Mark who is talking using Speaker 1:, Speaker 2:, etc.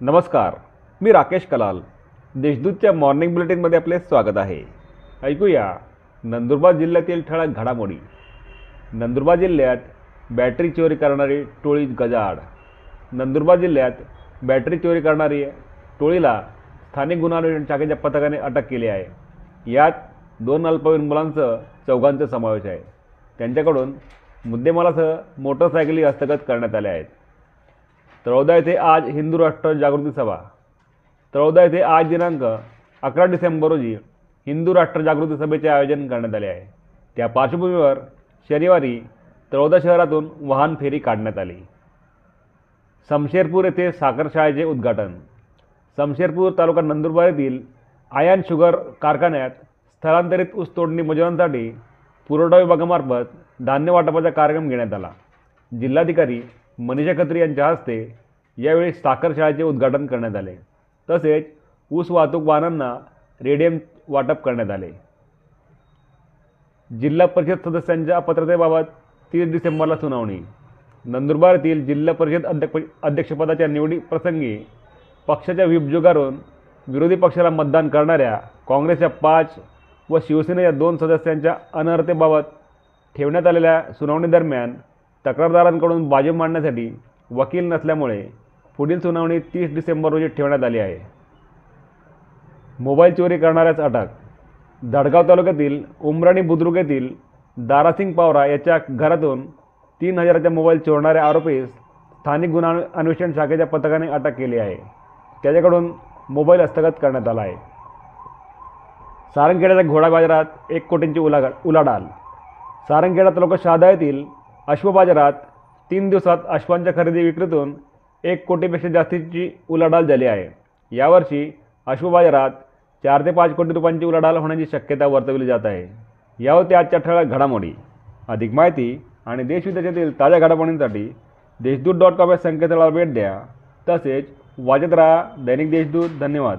Speaker 1: नमस्कार मी राकेश कलाल. देशदूतच्या मॉर्निंग बुलेटिनमध्ये आपले स्वागत आहे. ऐकूया नंदुरबार जिल्ह्यातील ठळक घडामोडी. नंदुरबार जिल्ह्यात बॅटरी चोरी करणारी टोळी गजाड नंदुरबार जिल्ह्यात बॅटरी चोरी करणारी टोळीला स्थानिक गुन्हा अन्वेषण शाखेच्या पथकाने अटक केली आहे. यात दोन अल्पवयीन मुलांचं चौघांचा समावेश आहे. त्यांच्याकडून मुद्देमालासह मोटरसायकली हस्तगत करण्यात आल्या आहेत. तळोदा येथे आज हिंदू राष्ट्र जागृती सभा. तळोदा येथे आज दिनांक अकरा डिसेंबर रोजी हिंदू राष्ट्र जागृती सभेचे आयोजन करण्यात आले आहे. त्या पार्श्वभूमीवर शनिवारी तळोदा शहरातून वाहन फेरी काढण्यात आली. समशेरपूर येथे साखर शाळेचे उद्घाटन. समशेरपूर तालुका नंदुरबार येथील आयन शुगर कारखान्यात स्थलांतरित ऊस तोडणी मजुरांसाठी पुरवठा विभागामार्फत धान्य वाटपाचा कार्यक्रम घेण्यात आला. जिल्हाधिकारी मनीषा खत्री यांच्या हस्ते यावेळी साखर शाळेचे उद्घाटन करण्यात आले. तसेच ऊस वाहतूक वाहनांना रेडियम वाटप करण्यात आले. जिल्हा परिषद सदस्यांच्या अपात्रतेबाबत तीस डिसेंबरला सुनावणी. नंदुरबारतील जिल्हा परिषद अध्यक्ष अध्यक्षपदाच्या निवडी प्रसंगी पक्षाच्या व्हीप विरोधी पक्षाला मतदान करणाऱ्या काँग्रेसच्या पाच व शिवसेनेच्या दोन सदस्यांच्या अनर्हतेबाबत ठेवण्यात आलेल्या सुनावणीदरम्यान तक्रारदारांकडून बाजू मांडण्यासाठी वकील नसल्यामुळे पुढील सुनावणी तीस डिसेंबर रोजी ठेवण्यात आली आहे. मोबाईल चोरी करणाऱ्याच अटक. धडगाव तालुक्यातील उमराणी बुद्रुक येथील दारासिंग पावरा याच्या घरातून तीन हजाराचा मोबाईल चोरणाऱ्या आरोपीस स्थानिक गुन्हा अन्वेषण शाखेच्या पथकाने अटक केली आहे. त्याच्याकडून मोबाईल हस्तगत करण्यात आला आहे. सारंगखेड्याच्या घोडा बाजारात एक कोटींची उलाघा उलाढाल. सारंगखेडा तालुका शहादा येथील अश्व बाजारात तीन दिवसात अश्वांच्या खरेदी विक्रीतून एक कोटीपेक्षा जास्तीची उलाढाल झाली आहे. यावर्षी अश्व बाजारात चार ते पाच कोटी रुपयांची उलाढाल होण्याची शक्यता वर्तवली जात आहे. यावर आजच्या ठळक घडामोडी अधिक माहिती आणि देशविदेशातील ताज्या घडामोडींसाठी देशदूत डॉट कॉम या संकेतस्थळाला भेट द्या. तसेच वाजत राहा दैनिक देशदूत. धन्यवाद.